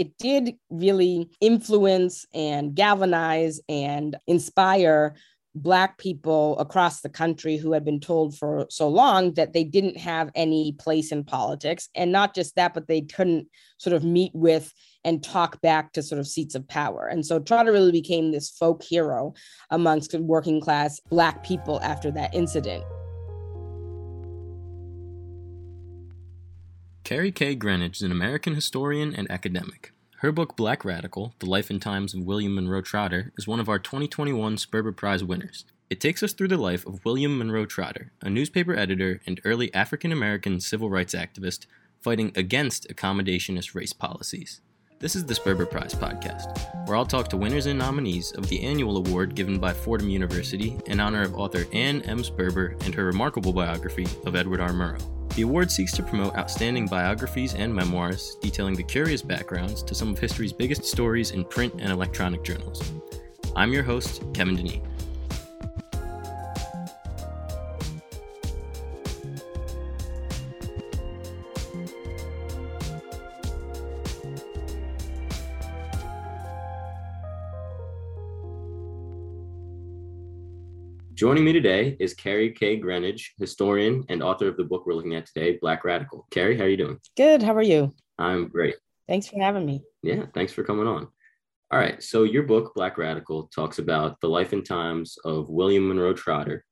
it did really influence and galvanize and inspire Black people across the country who had been told for so long that they didn't have any place in politics. And not just that, but they couldn't sort of meet with and talk back to sort of seats of power. And so Trotter really became this folk hero amongst working class Black people after that incident. Kerri K. Greenidge is an American historian and academic. Her book Black Radical The Life and Times of William Monroe Trotter is one of our 2021 Sperber Prize winners. It takes us through the life of William Monroe Trotter, a newspaper editor and early African American civil rights activist fighting against accommodationist race policies. This is the Sperber Prize podcast, where I'll talk to winners and nominees of the annual award given by Fordham University in honor of author Ann M. Sperber and her remarkable biography of Edward R. Murrow. The award seeks to promote outstanding biographies and memoirs detailing the curious backgrounds to some of history's biggest stories in print and electronic journals. I'm your host, Kevin Deneen. Joining me today is Kerri K. Greenidge, historian and author of the book we're looking at today, Black Radical. Kerri, how are you doing? Good. How are you? I'm great. Thanks for having me. Yeah, thanks for coming on. All right. So, your book, Black Radical, talks about the life and times of William Monroe Trotter,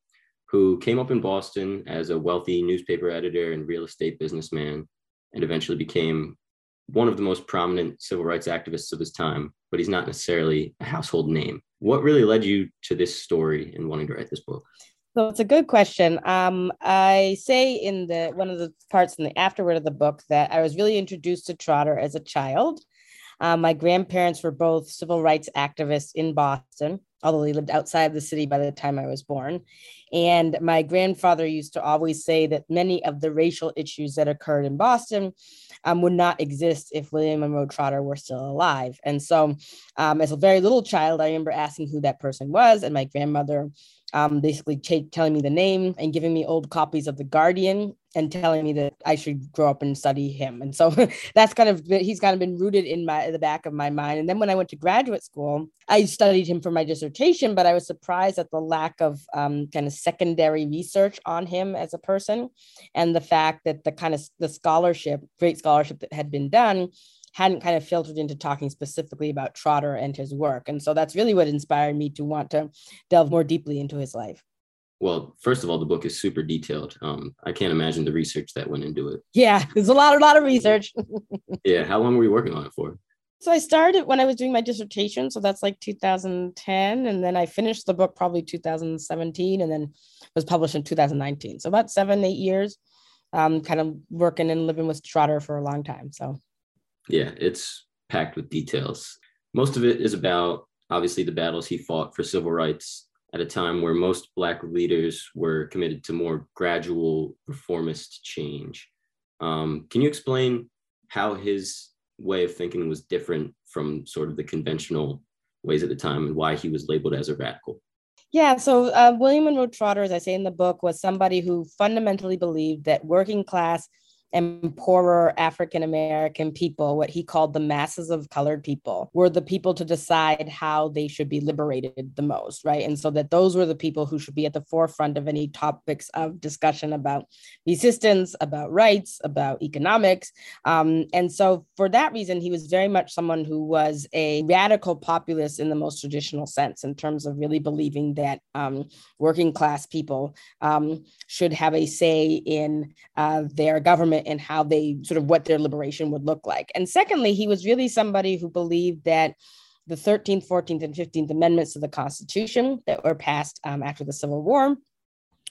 who came up in Boston as a wealthy newspaper editor and real estate businessman, and eventually became one of the most prominent civil rights activists of his time, but he's not necessarily a household name. What really led you to this story and wanting to write this book? So it's a good question. Um, I say in the one of the parts in the afterword of the book that I was really introduced to Trotter as a child. Um, my grandparents were both civil rights activists in Boston, although they lived outside of the city by the time I was born. And my grandfather used to always say that many of the racial issues that occurred in Boston um, would not exist if William Monroe Trotter were still alive. And so, um, as a very little child, I remember asking who that person was, and my grandmother um, basically ch- telling me the name and giving me old copies of The Guardian and telling me that I should grow up and study him. And so that's kind of he's kind of been rooted in my the back of my mind. And then when I went to graduate school, I studied him for my dissertation, but I was surprised at the lack of um, kind of secondary research on him as a person, and the fact that the kind of the scholarship, great scholarship that had been done, hadn't kind of filtered into talking specifically about Trotter and his work. And so that's really what inspired me to want to delve more deeply into his life. Well, first of all, the book is super detailed. Um, I can't imagine the research that went into it. Yeah, there's a lot, a lot of research. yeah, how long were you working on it for? So I started when I was doing my dissertation, so that's like 2010, and then I finished the book probably 2017, and then was published in 2019. So about seven, eight years, um, kind of working and living with Trotter for a long time. So yeah, it's packed with details. Most of it is about obviously the battles he fought for civil rights at a time where most Black leaders were committed to more gradual reformist change. Um, can you explain how his way of thinking was different from sort of the conventional ways at the time and why he was labeled as a radical? Yeah, so uh, William Monroe Trotter, as I say in the book, was somebody who fundamentally believed that working class and poorer African American people, what he called the masses of colored people, were the people to decide how they should be liberated the most, right? And so that those were the people who should be at the forefront of any topics of discussion about resistance, about rights, about economics. Um, and so for that reason, he was very much someone who was a radical populist in the most traditional sense, in terms of really believing that um, working class people um, should have a say in uh, their government and how they sort of what their liberation would look like. And secondly, he was really somebody who believed that the 13th, 14th, and 15th Amendments to the Constitution that were passed um, after the Civil War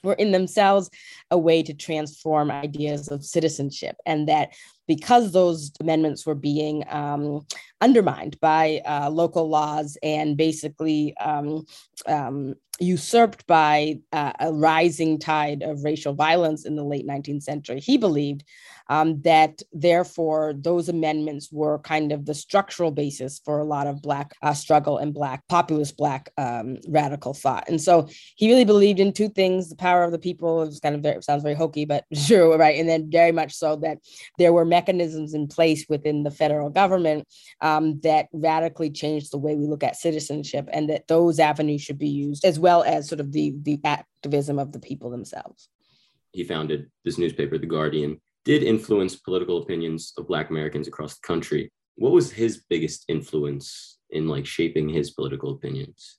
were in themselves a way to transform ideas of citizenship, and that because those amendments were being um, undermined by uh, local laws and basically um, um, usurped by uh, a rising tide of racial violence in the late 19th century. He believed um, that therefore those amendments were kind of the structural basis for a lot of Black uh, struggle and Black populist Black um, radical thought. And so he really believed in two things the power of the people, it kind of very, sounds very hokey, but true, right? And then very much so that there were mechanisms in place within the federal government um, that radically changed the way we look at citizenship, and that those avenues should be used as well as sort of the the activism of the people themselves. He founded this newspaper, The Guardian, did influence political opinions of Black Americans across the country. What was his biggest influence in like shaping his political opinions?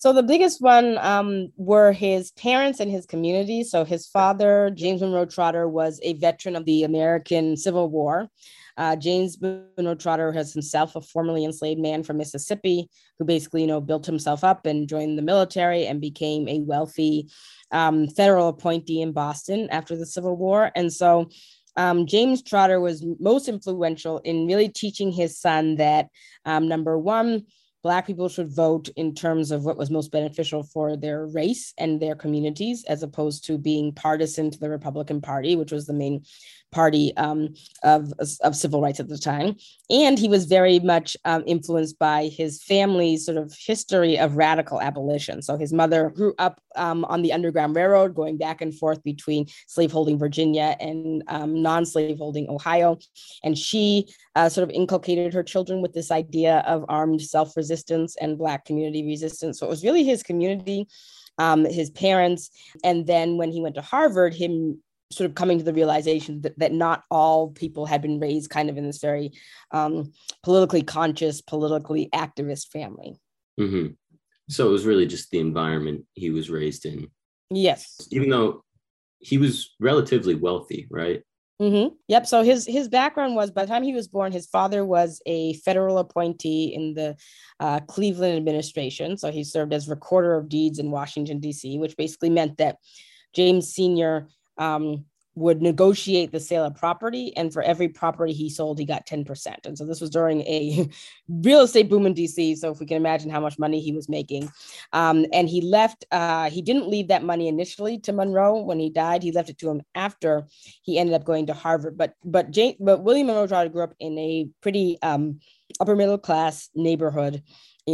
So the biggest one um, were his parents and his community. So his father, James Monroe Trotter, was a veteran of the American Civil War. Uh, James Monroe Trotter has himself a formerly enslaved man from Mississippi who basically, you know, built himself up and joined the military and became a wealthy um, federal appointee in Boston after the Civil War. And so um, James Trotter was most influential in really teaching his son that um, number one, Black people should vote in terms of what was most beneficial for their race and their communities, as opposed to being partisan to the Republican Party, which was the main party um, of, of civil rights at the time. And he was very much um, influenced by his family's sort of history of radical abolition. So his mother grew up um, on the Underground Railroad, going back and forth between slaveholding Virginia and um, non slaveholding Ohio. And she uh, sort of inculcated her children with this idea of armed self resistance and Black community resistance. So it was really his community. Um, his parents. And then when he went to Harvard, him sort of coming to the realization that, that not all people had been raised kind of in this very um, politically conscious, politically activist family. Mm-hmm. So it was really just the environment he was raised in. Yes. Even though he was relatively wealthy, right? Mm-hmm. Yep. So his his background was by the time he was born, his father was a federal appointee in the uh, Cleveland administration. So he served as recorder of deeds in Washington D.C., which basically meant that James Senior um, would negotiate the sale of property and for every property he sold he got 10% and so this was during a real estate boom in dc so if we can imagine how much money he was making. Um, and he left uh, he didn't leave that money initially to monroe when he died. He left it to him after he ended up going to harvard. But but jane but william monroe grew up in a pretty um, upper middle class neighborhood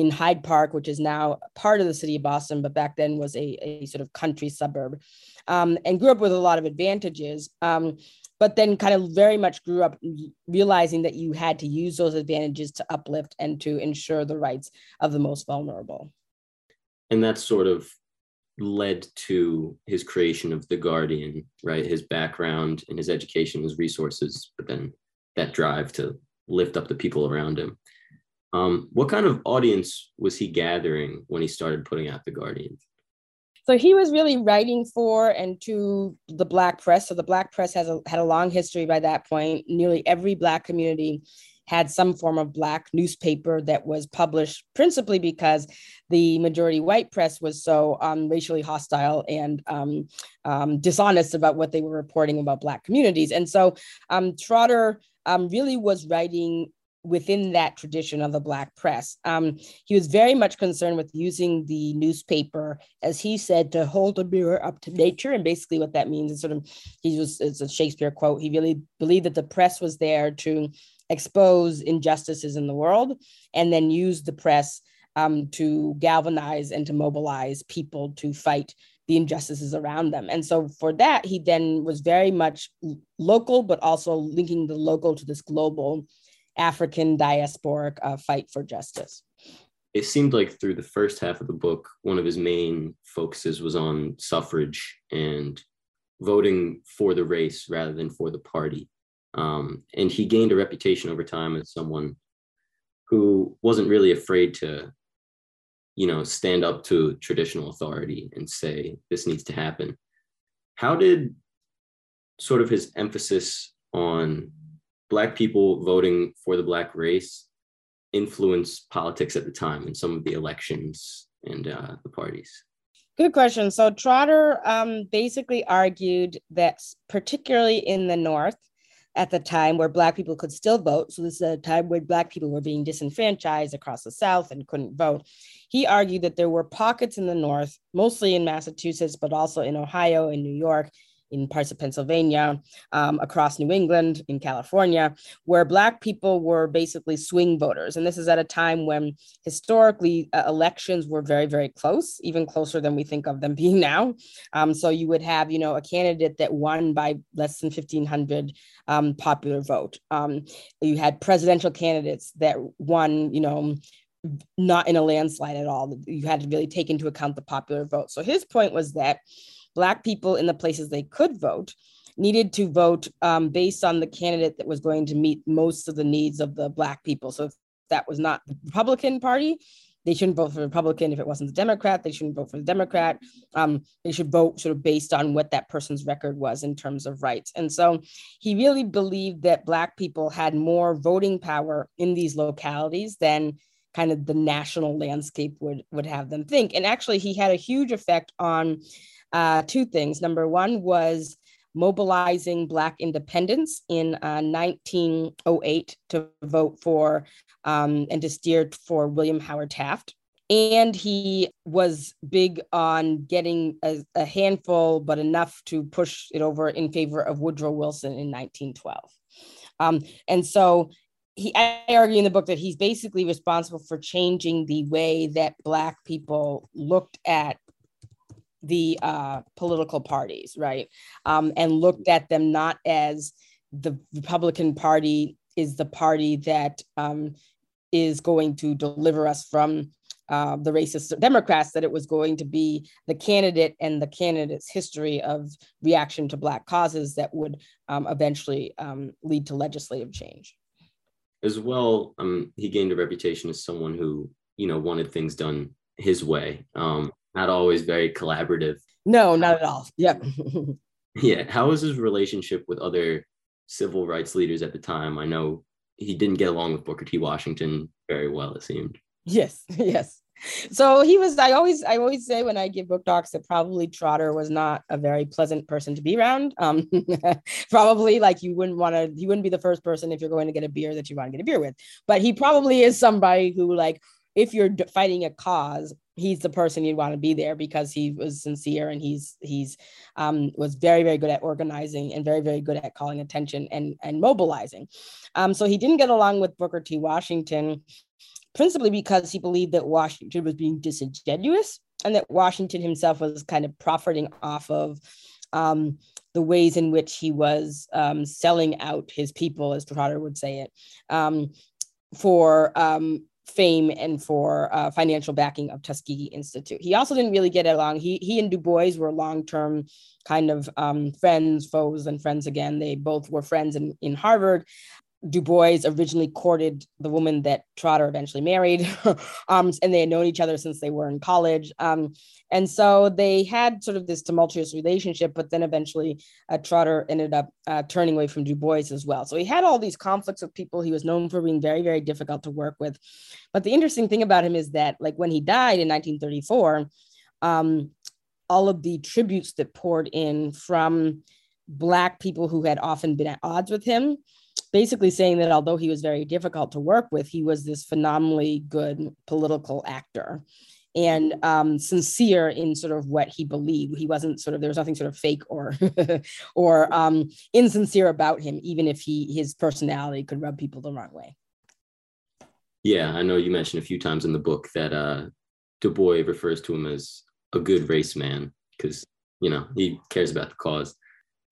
in Hyde Park, which is now part of the city of Boston, but back then was a, a sort of country suburb, um, and grew up with a lot of advantages. Um, but then kind of very much grew up realizing that you had to use those advantages to uplift and to ensure the rights of the most vulnerable. And that sort of led to his creation of The Guardian, right? His background and his education, his resources, but then that drive to lift up the people around him. Um, what kind of audience was he gathering when he started putting out The Guardian? So he was really writing for and to the Black press. So the Black press has a, had a long history by that point. Nearly every Black community had some form of Black newspaper that was published principally because the majority white press was so um, racially hostile and um, um, dishonest about what they were reporting about Black communities. And so um, Trotter um, really was writing within that tradition of the Black press. Um, he was very much concerned with using the newspaper, as he said, to hold a mirror up to nature. And basically, what that means is sort of, he was, it's a Shakespeare quote, he really believed that the press was there to expose injustices in the world and then use the press um, to galvanize and to mobilize people to fight the injustices around them. And so for that, he then was very much local, but also linking the local to this global African diasporic uh, fight for justice. It seemed like through the first half of the book, one of his main focuses was on suffrage and voting for the race rather than for the party. Um, and he gained a reputation over time as someone who wasn't really afraid to, you know, stand up to traditional authority and say, this needs to happen. How did sort of his emphasis on black people voting for the black race influence politics at the time and some of the elections and uh, the parties? Good question. So Trotter um, basically argued that, particularly in the North, at the time where Black people could still vote, so this is a time where Black people were being disenfranchised across the South and couldn't vote. He argued that there were pockets in the North, mostly in Massachusetts, but also in Ohio and New York, in parts of Pennsylvania, um, across New England, in California, where Black people were basically swing voters. And this is at a time when historically uh, elections were very, very close, even closer than we think of them being now. Um, so you would have, you know, a candidate that won by less than 1,500 um, popular vote. Um, you had presidential candidates that won, you know, not in a landslide at all. You had to really take into account the popular vote. So his point was that Black people in the places they could vote needed to vote um, based on the candidate that was going to meet most of the needs of the Black people. So if that was not the Republican Party, they shouldn't vote for Republican. If it wasn't the Democrat, they shouldn't vote for the Democrat. Um, they should vote sort of based on what that person's record was in terms of rights. And so he really believed that Black people had more voting power in these localities than kind of the national landscape would would have them think. And actually, he had a huge effect on uh, two things. Number one was mobilizing Black independence in uh, 1908 to vote for um, and to steer for William Howard Taft. And he was big on getting a, a, handful, but enough to push it over in favor of Woodrow Wilson in 1912. Um, and so he I argue in the book that he's basically responsible for changing the way that black people looked at the uh, political parties, right? Um, and looked at them not as the Republican Party is the party that um, is going to deliver us from uh, the racist Democrats, that it was going to be the candidate and the candidate's history of reaction to Black causes that would um, eventually um, lead to legislative change as well, um, he gained a reputation as someone who, you know, wanted things done his way. Um, not always very collaborative. No, not at all. Yep. yeah. How was his relationship with other civil rights leaders at the time? I know he didn't get along with Booker T. Washington very well, it seemed. Yes, yes so he was i always i always say when i give book talks that probably trotter was not a very pleasant person to be around um probably like you wouldn't want to he wouldn't be the first person if you're going to get a beer that you want to get a beer with but he probably is somebody who like if you're fighting a cause he's the person you'd want to be there because he was sincere and he's he's um, was very very good at organizing and very very good at calling attention and and mobilizing. Um, so he didn't get along with booker t. Washington principally because he believed that Washington was being disingenuous and that Washington himself was kind of profiting off of um, the ways in which he was um, selling out his people, as Trotter would say it, um, for um, fame and for uh, financial backing of Tuskegee Institute. He also didn't really get along. He he and Du Bois were long term kind of um, friends, foes, and friends again. They both were friends in, in Harvard. Du Bois originally courted the woman that Trotter eventually married, um, and they had known each other since they were in college. Um, and so they had sort of this tumultuous relationship, but then eventually uh, Trotter ended up uh, turning away from Du Bois as well. So he had all these conflicts with people. He was known for being very, very difficult to work with. But the interesting thing about him is that, like, when he died in 1934, um, all of the tributes that poured in from Black people who had often been at odds with him basically saying that although he was very difficult to work with, he was this phenomenally good political actor and um, sincere in sort of what he believed. He wasn't sort of there was nothing sort of fake or or um, insincere about him, even if he his personality could rub people the wrong way. Yeah, I know you mentioned a few times in the book that uh, Du Bois refers to him as a good race man because you know he cares about the cause.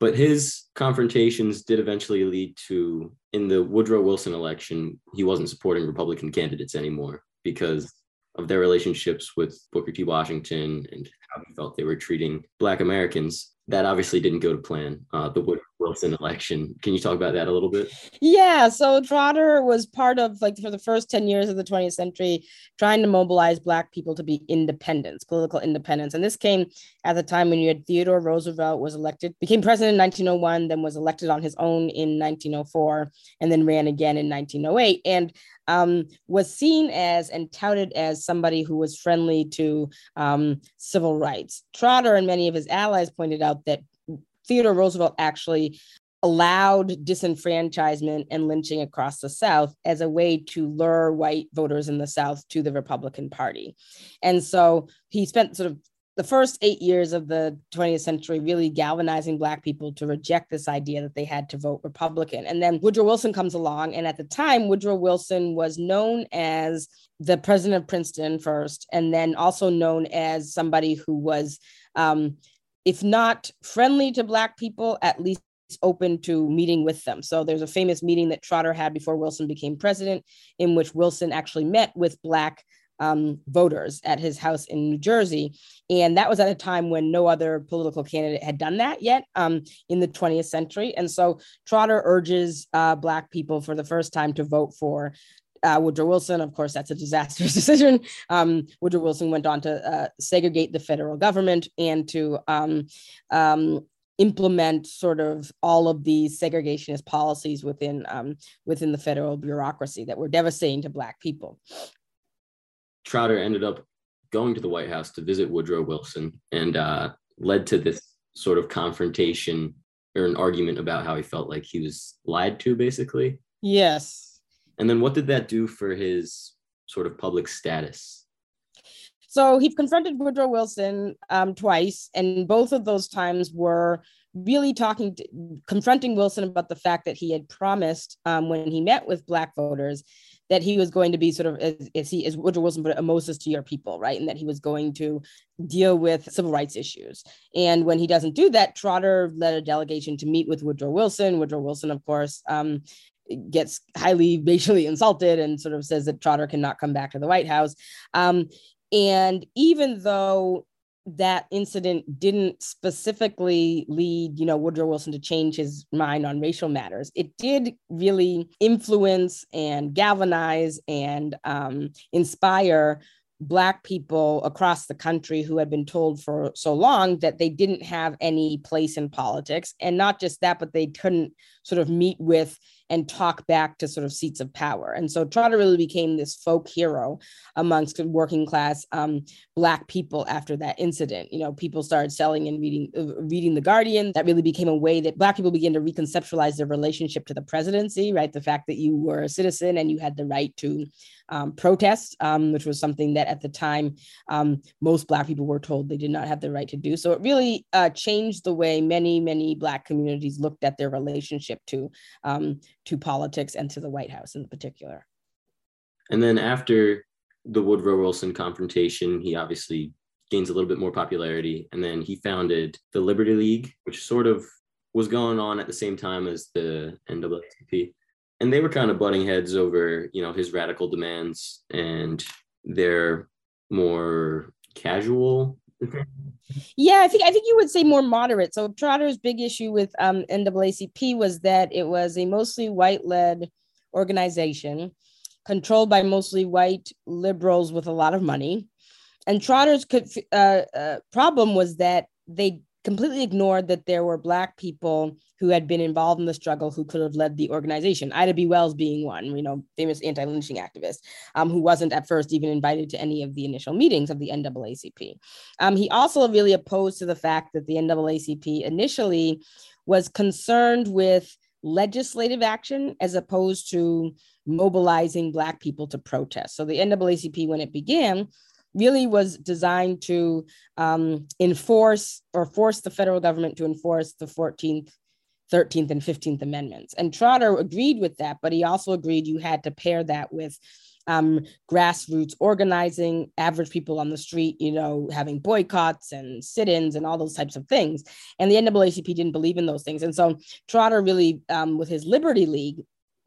But his confrontations did eventually lead to, in the Woodrow Wilson election, he wasn't supporting Republican candidates anymore because of their relationships with Booker T. Washington and how he felt they were treating Black Americans that obviously didn't go to plan. Uh, the Woodrow Wilson election. Can you talk about that a little bit? Yeah. So Trotter was part of like for the first 10 years of the 20th century, trying to mobilize Black people to be independents, political independence. And this came at the time when you had Theodore Roosevelt was elected, became president in 1901, then was elected on his own in 1904, and then ran again in 1908. And um, was seen as and touted as somebody who was friendly to um, civil rights. Trotter and many of his allies pointed out that Theodore Roosevelt actually allowed disenfranchisement and lynching across the South as a way to lure white voters in the South to the Republican Party. And so he spent sort of the first eight years of the 20th century really galvanizing black people to reject this idea that they had to vote republican and then woodrow wilson comes along and at the time woodrow wilson was known as the president of princeton first and then also known as somebody who was um, if not friendly to black people at least open to meeting with them. So there's a famous meeting that Trotter had before Wilson became president, in which Wilson actually met with Black um, voters at his house in New Jersey. And that was at a time when no other political candidate had done that yet um, in the 20th century. And so Trotter urges uh, Black people for the first time to vote for uh, Woodrow Wilson. Of course, that's a disastrous decision. Um, Woodrow Wilson went on to uh, segregate the federal government and to um, um, implement sort of all of these segregationist policies within um, within the federal bureaucracy that were devastating to Black people. Trotter ended up going to the White House to visit Woodrow Wilson and uh, led to this sort of confrontation or an argument about how he felt like he was lied to, basically. Yes. And then what did that do for his sort of public status? So he confronted Woodrow Wilson um, twice, and both of those times were really talking, to, confronting Wilson about the fact that he had promised um, when he met with Black voters that he was going to be sort of as, as he as Woodrow Wilson put it, a Moses to your people, right? And that he was going to deal with civil rights issues. And when he doesn't do that, Trotter led a delegation to meet with Woodrow Wilson. Woodrow Wilson, of course, um, gets highly racially insulted and sort of says that Trotter cannot come back to the White House. Um, and even though that incident didn't specifically lead, you know, Woodrow Wilson to change his mind on racial matters. It did really influence and galvanize and um, inspire Black people across the country who had been told for so long that they didn't have any place in politics. And not just that, but they couldn't sort of meet with and talk back to sort of seats of power. And so Trotter really became this folk hero amongst working class um, Black people after that incident. You know, people started selling and reading, uh, reading The Guardian. That really became a way that Black people began to reconceptualize their relationship to the presidency, right? The fact that you were a citizen and you had the right to um, protest, um, which was something that at the time um, most Black people were told they did not have the right to do. So it really uh, changed the way many, many Black communities looked at their relationship to um, to politics and to the White House in particular. And then after the Woodrow Wilson confrontation, he obviously gains a little bit more popularity. And then he founded the Liberty League, which sort of was going on at the same time as the NAACP and they were kind of butting heads over you know his radical demands and their more casual yeah i think i think you would say more moderate. So trotter's big issue with um, naacp was that it was a mostly white led organization controlled by mostly white liberals with a lot of money. And trotter's uh, uh, problem was that they completely ignored that there were black people who had been involved in the struggle who could have led the organization. Ida B. Wells being one, you know, famous anti-lynching activist, um, who wasn't at first even invited to any of the initial meetings of the NAACP. Um, he also really opposed to the fact that the NAACP initially was concerned with legislative action as opposed to mobilizing black people to protest. So the NAACP, when it began, really was designed to um, enforce or force the federal government to enforce the 14th 13th and 15th amendments. And trotter agreed with that but he also agreed you had to pair that with um, grassroots organizing average people on the street you know having boycotts and sit-ins and all those types of things. And the naacp didn't believe in those things. And so trotter really um, with his liberty league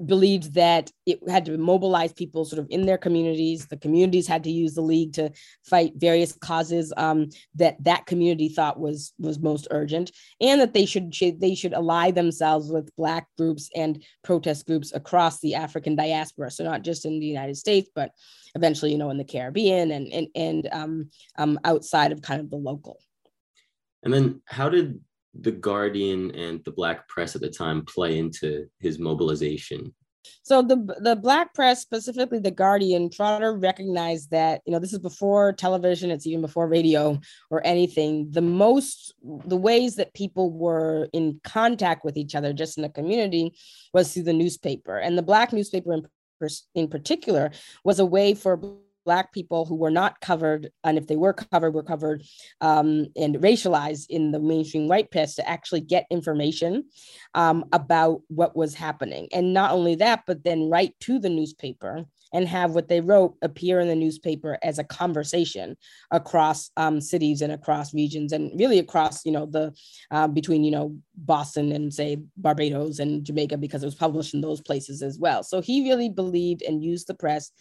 believed that it had to mobilize people sort of in their communities. The communities had to use the league to fight various causes um, that that community thought was was most urgent, and that they should, they should ally themselves with Black groups and protest groups across the African diaspora. So not just in the United States, but eventually, you know, in the Caribbean and and and um, um, outside of kind of the local. And then, how did the Guardian and the Black press at the time play into his mobilization? So the the black press, specifically the Guardian, Trotter recognized that you know this is before television, it's even before radio or anything. The most the ways that people were in contact with each other, just in the community, was through the newspaper, and the black newspaper in, in particular was a way for black people who were not covered and if they were covered were covered um, and racialized in the mainstream white press to actually get information um, about what was happening. And not only that but then write to the newspaper and have what they wrote appear in the newspaper as a conversation across um, cities and across regions and really across you know the uh, between you know boston and say barbados and jamaica because it was published in those places as well. So he really believed and used the press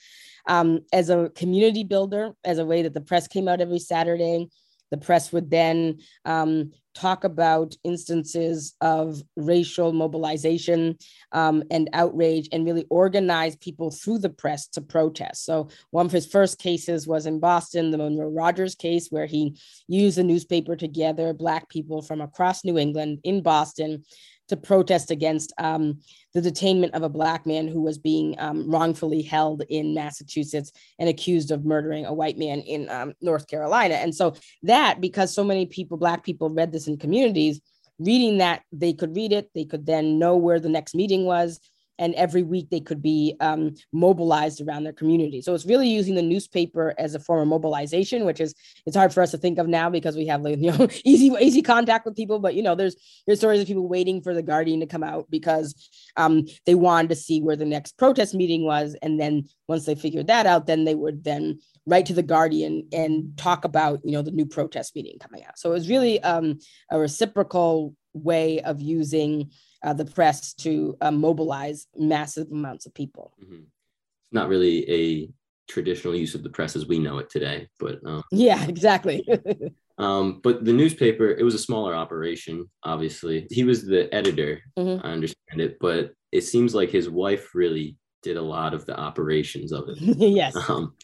um, as a community builder as a way that the press came out every saturday the press would then um, talk about instances of racial mobilization um, and outrage and really organize people through the press to protest. So, one of his first cases was in Boston, the Monroe Rogers case, where he used the newspaper to gather Black people from across New England in Boston to protest against um, the detainment of a black man who was being um, wrongfully held in Massachusetts and accused of murdering a white man in um, North Carolina. And so that, because so many people, black people, read this in communities, reading that they could read it, they could then know where the next meeting was, and every week they could be um, mobilized around their community. So it's really using the newspaper as a form of mobilization, which is it's hard for us to think of now because we have like you know easy easy contact with people. But you know, there's there's stories of people waiting for the Guardian to come out because um, they wanted to see where the next protest meeting was, and then once they figured that out, then they would then write to the Guardian and talk about you know the new protest meeting coming out. So it was really um, a reciprocal way of using uh, the press to uh, mobilize massive amounts of people. Mm-hmm. It's not really a traditional use of the press as we know it today, but um, yeah, exactly. um, but the newspaper, it was a smaller operation, obviously. He was the editor, mm-hmm. I understand it, but it seems like his wife really did a lot of the operations of it. yes. Um,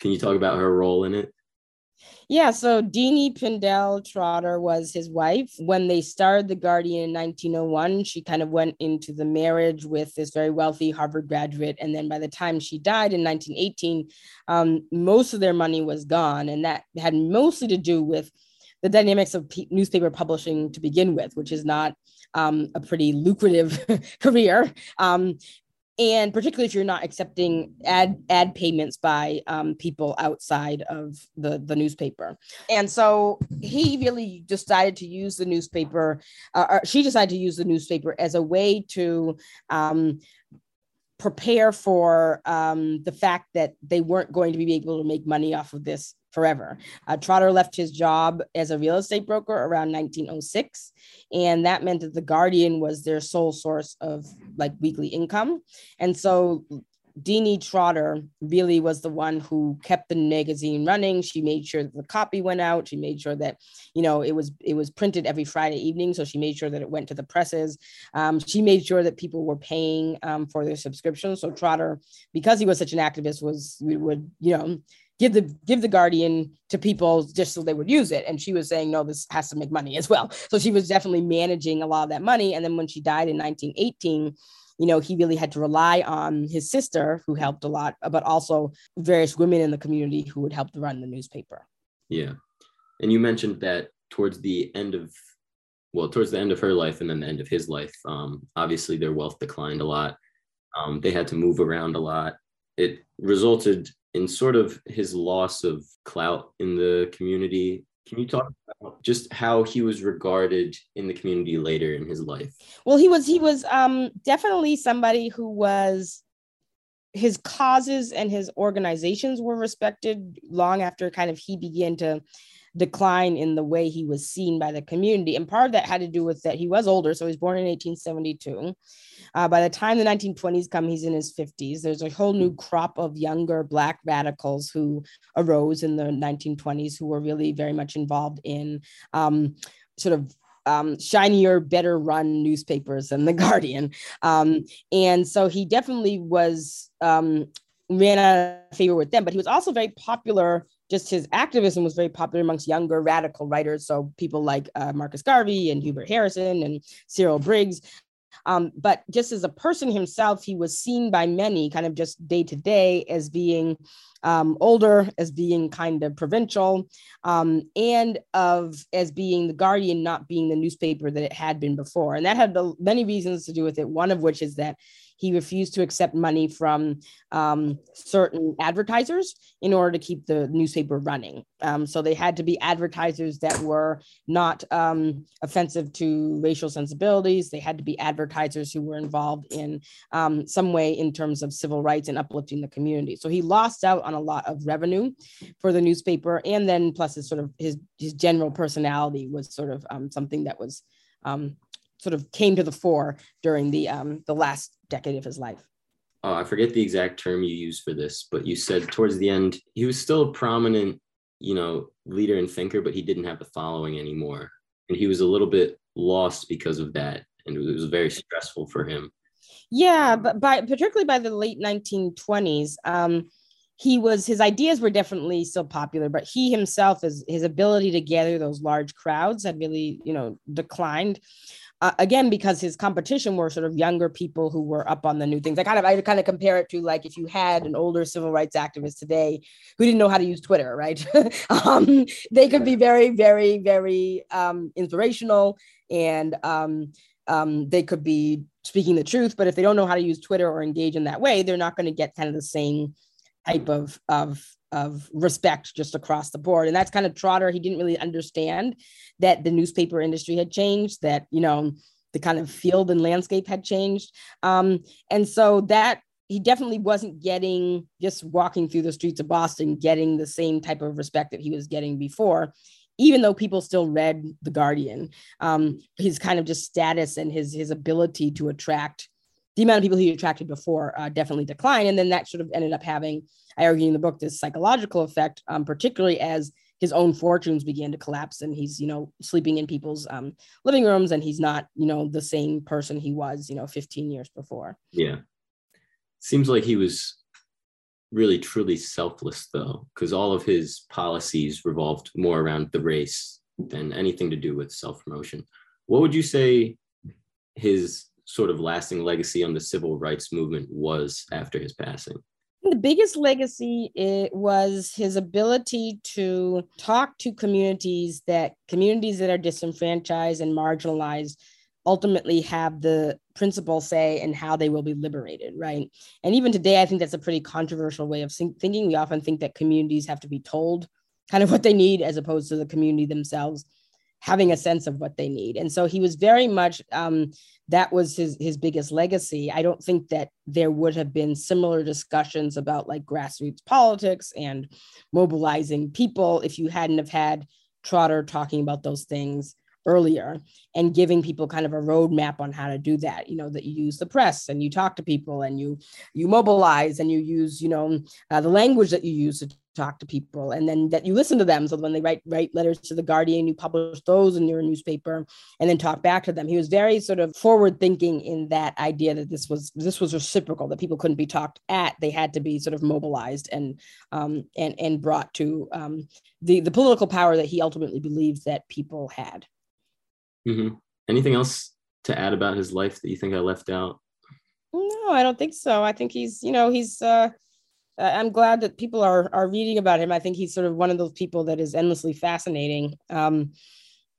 can you talk about her role in it? Yeah, so Deanie Pindell Trotter was his wife. When they started The Guardian in 1901, she kind of went into the marriage with this very wealthy Harvard graduate. And then by the time she died in 1918, um, most of their money was gone. And that had mostly to do with the dynamics of p- newspaper publishing to begin with, which is not um, a pretty lucrative career. Um, and particularly if you're not accepting ad ad payments by um, people outside of the the newspaper. And so he really decided to use the newspaper uh, she decided to use the newspaper as a way to um, prepare for um, the fact that they weren't going to be able to make money off of this forever. Uh, Trotter left his job as a real estate broker around 1906, and that meant that the Guardian was their sole source of like weekly income. And so Deanie Trotter really was the one who kept the magazine running. She made sure that the copy went out. She made sure that, you know, it was it was printed every Friday evening. So she made sure that it went to the presses. Um, she made sure that people were paying um, for their subscription. So Trotter, because he was such an activist, was would you know give the give the guardian to people just so they would use it. And she was saying no this has to make money as well. So she was definitely managing a lot of that money. And then when she died in 1918 you know he really had to rely on his sister who helped a lot but also various women in the community who would help run the newspaper. Yeah. And you mentioned that towards the end of well towards the end of her life and then the end of his life um, obviously their wealth declined a lot. Um, they had to move around a lot. It resulted in sort of his loss of clout in the community. Can you talk about just how he was regarded in the community later in his life? Well, he was he was um, definitely somebody who was his causes and his organizations were respected long after kind of he began to decline in the way he was seen by the community. And part of that had to do with that he was older. So he was born in 1872. Uh, by the time the 1920s come, he's in his 50s. There's a whole new crop of younger Black radicals who arose in the 1920s who were really very much involved in um, sort of um, shinier, better run newspapers than the Guardian. Um, and so he definitely was um, ran out of favor with them, but he was also very popular just his activism was very popular amongst younger radical writers. So people like uh, Marcus Garvey and Hubert Harrison and Cyril Briggs. Um, but just as a person himself, he was seen by many kind of just day to day as being um, older, as being kind of provincial, um, and of as being the Guardian not being the newspaper that it had been before. And that had many reasons to do with it. One of which is that he refused to accept money from um, certain advertisers in order to keep the newspaper running. Um, so they had to be advertisers that were not um, offensive to racial sensibilities. They had to be advertisers who were involved in um, some way in terms of civil rights and uplifting the community. So he lost out on a lot of revenue for the newspaper, and then plus his sort of his his general personality was sort of um, something that was um, sort of came to the fore during the um, the last decade of his life. Oh, I forget the exact term you used for this, but you said towards the end he was still a prominent, you know, leader and thinker, but he didn't have the following anymore, and he was a little bit lost because of that, and it was very stressful for him. Yeah, but by particularly by the late 1920s, um, he was his ideas were definitely still popular, but he himself, his his ability to gather those large crowds had really, you know, declined uh, again because his competition were sort of younger people who were up on the new things. I kind of I kind of compare it to like if you had an older civil rights activist today who didn't know how to use Twitter, right? um, they could be very, very, very um, inspirational and um, um, they could be speaking the truth. But if they don't know how to use Twitter or engage in that way, they're not going to get kind of the same type of of of respect just across the board. And that's kind of Trotter. He didn't really understand that the newspaper industry had changed, that, you know, the kind of field and landscape had changed. Um, and so that he definitely wasn't getting just walking through the streets of Boston, getting the same type of respect that he was getting before. Even though people still read The Guardian, um, his kind of just status and his his ability to attract the amount of people he attracted before uh, definitely declined. And then that sort of ended up having, I argue in the book, this psychological effect, um, particularly as his own fortunes began to collapse and he's, you know, sleeping in people's um, living rooms and he's not, you know, the same person he was, you know, 15 years before. Yeah. Seems like he was really truly selfless though, because all of his policies revolved more around the race than anything to do with self promotion. What would you say his sort of lasting legacy on the civil rights movement was after his passing? The biggest legacy it was his ability to talk to communities that communities that are disenfranchised and marginalized ultimately have the principal say in how they will be liberated, right? And even today, I think that's a pretty controversial way of thinking. We often think that communities have to be told kind of what they need as opposed to the community themselves having a sense of what they need. And so he was very much um, that was his his biggest legacy. I don't think that there would have been similar discussions about like grassroots politics and mobilizing people if you hadn't have had Trotter talking about those things earlier and giving people kind of a roadmap on how to do that you know that you use the press and you talk to people and you you mobilize and you use you know uh, the language that you use to talk to people and then that you listen to them so when they write write letters to the guardian you publish those in your newspaper and then talk back to them he was very sort of forward thinking in that idea that this was this was reciprocal that people couldn't be talked at they had to be sort of mobilized and um, and and brought to um, the the political power that he ultimately believed that people had Mm-hmm. Anything else to add about his life that you think I left out? No, I don't think so. I think he's, you know, he's. uh I'm glad that people are are reading about him. I think he's sort of one of those people that is endlessly fascinating. Um,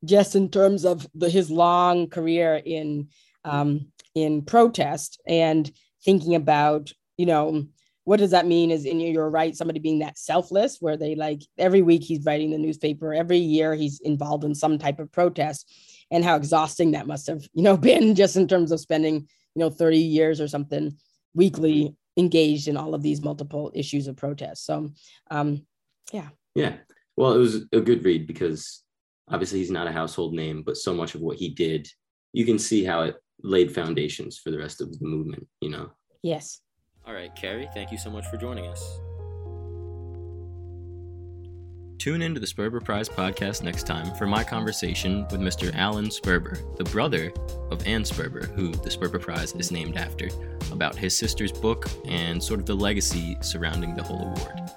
just in terms of the, his long career in um, in protest and thinking about, you know, what does that mean? Is in you're right, somebody being that selfless, where they like every week he's writing the newspaper, every year he's involved in some type of protest and how exhausting that must have you know been just in terms of spending you know 30 years or something weekly engaged in all of these multiple issues of protest. So um yeah. Yeah. Well it was a good read because obviously he's not a household name but so much of what he did you can see how it laid foundations for the rest of the movement you know? Yes. All right Kerri thank you so much for joining us Tune into the Sperber Prize podcast next time for my conversation with Mr. Alan Sperber, the brother of Ann Sperber, who the Sperber Prize is named after, about his sister's book and sort of the legacy surrounding the whole award.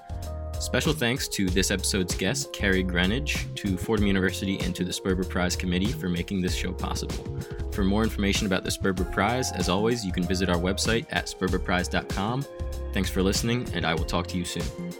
Special thanks to this episode's guest, Kerri Greenidge, to Fordham University, and to the Sperber Prize Committee for making this show possible. For more information about the Sperber Prize, as always, you can visit our website at sperberprize.com. Thanks for listening, and I will talk to you soon.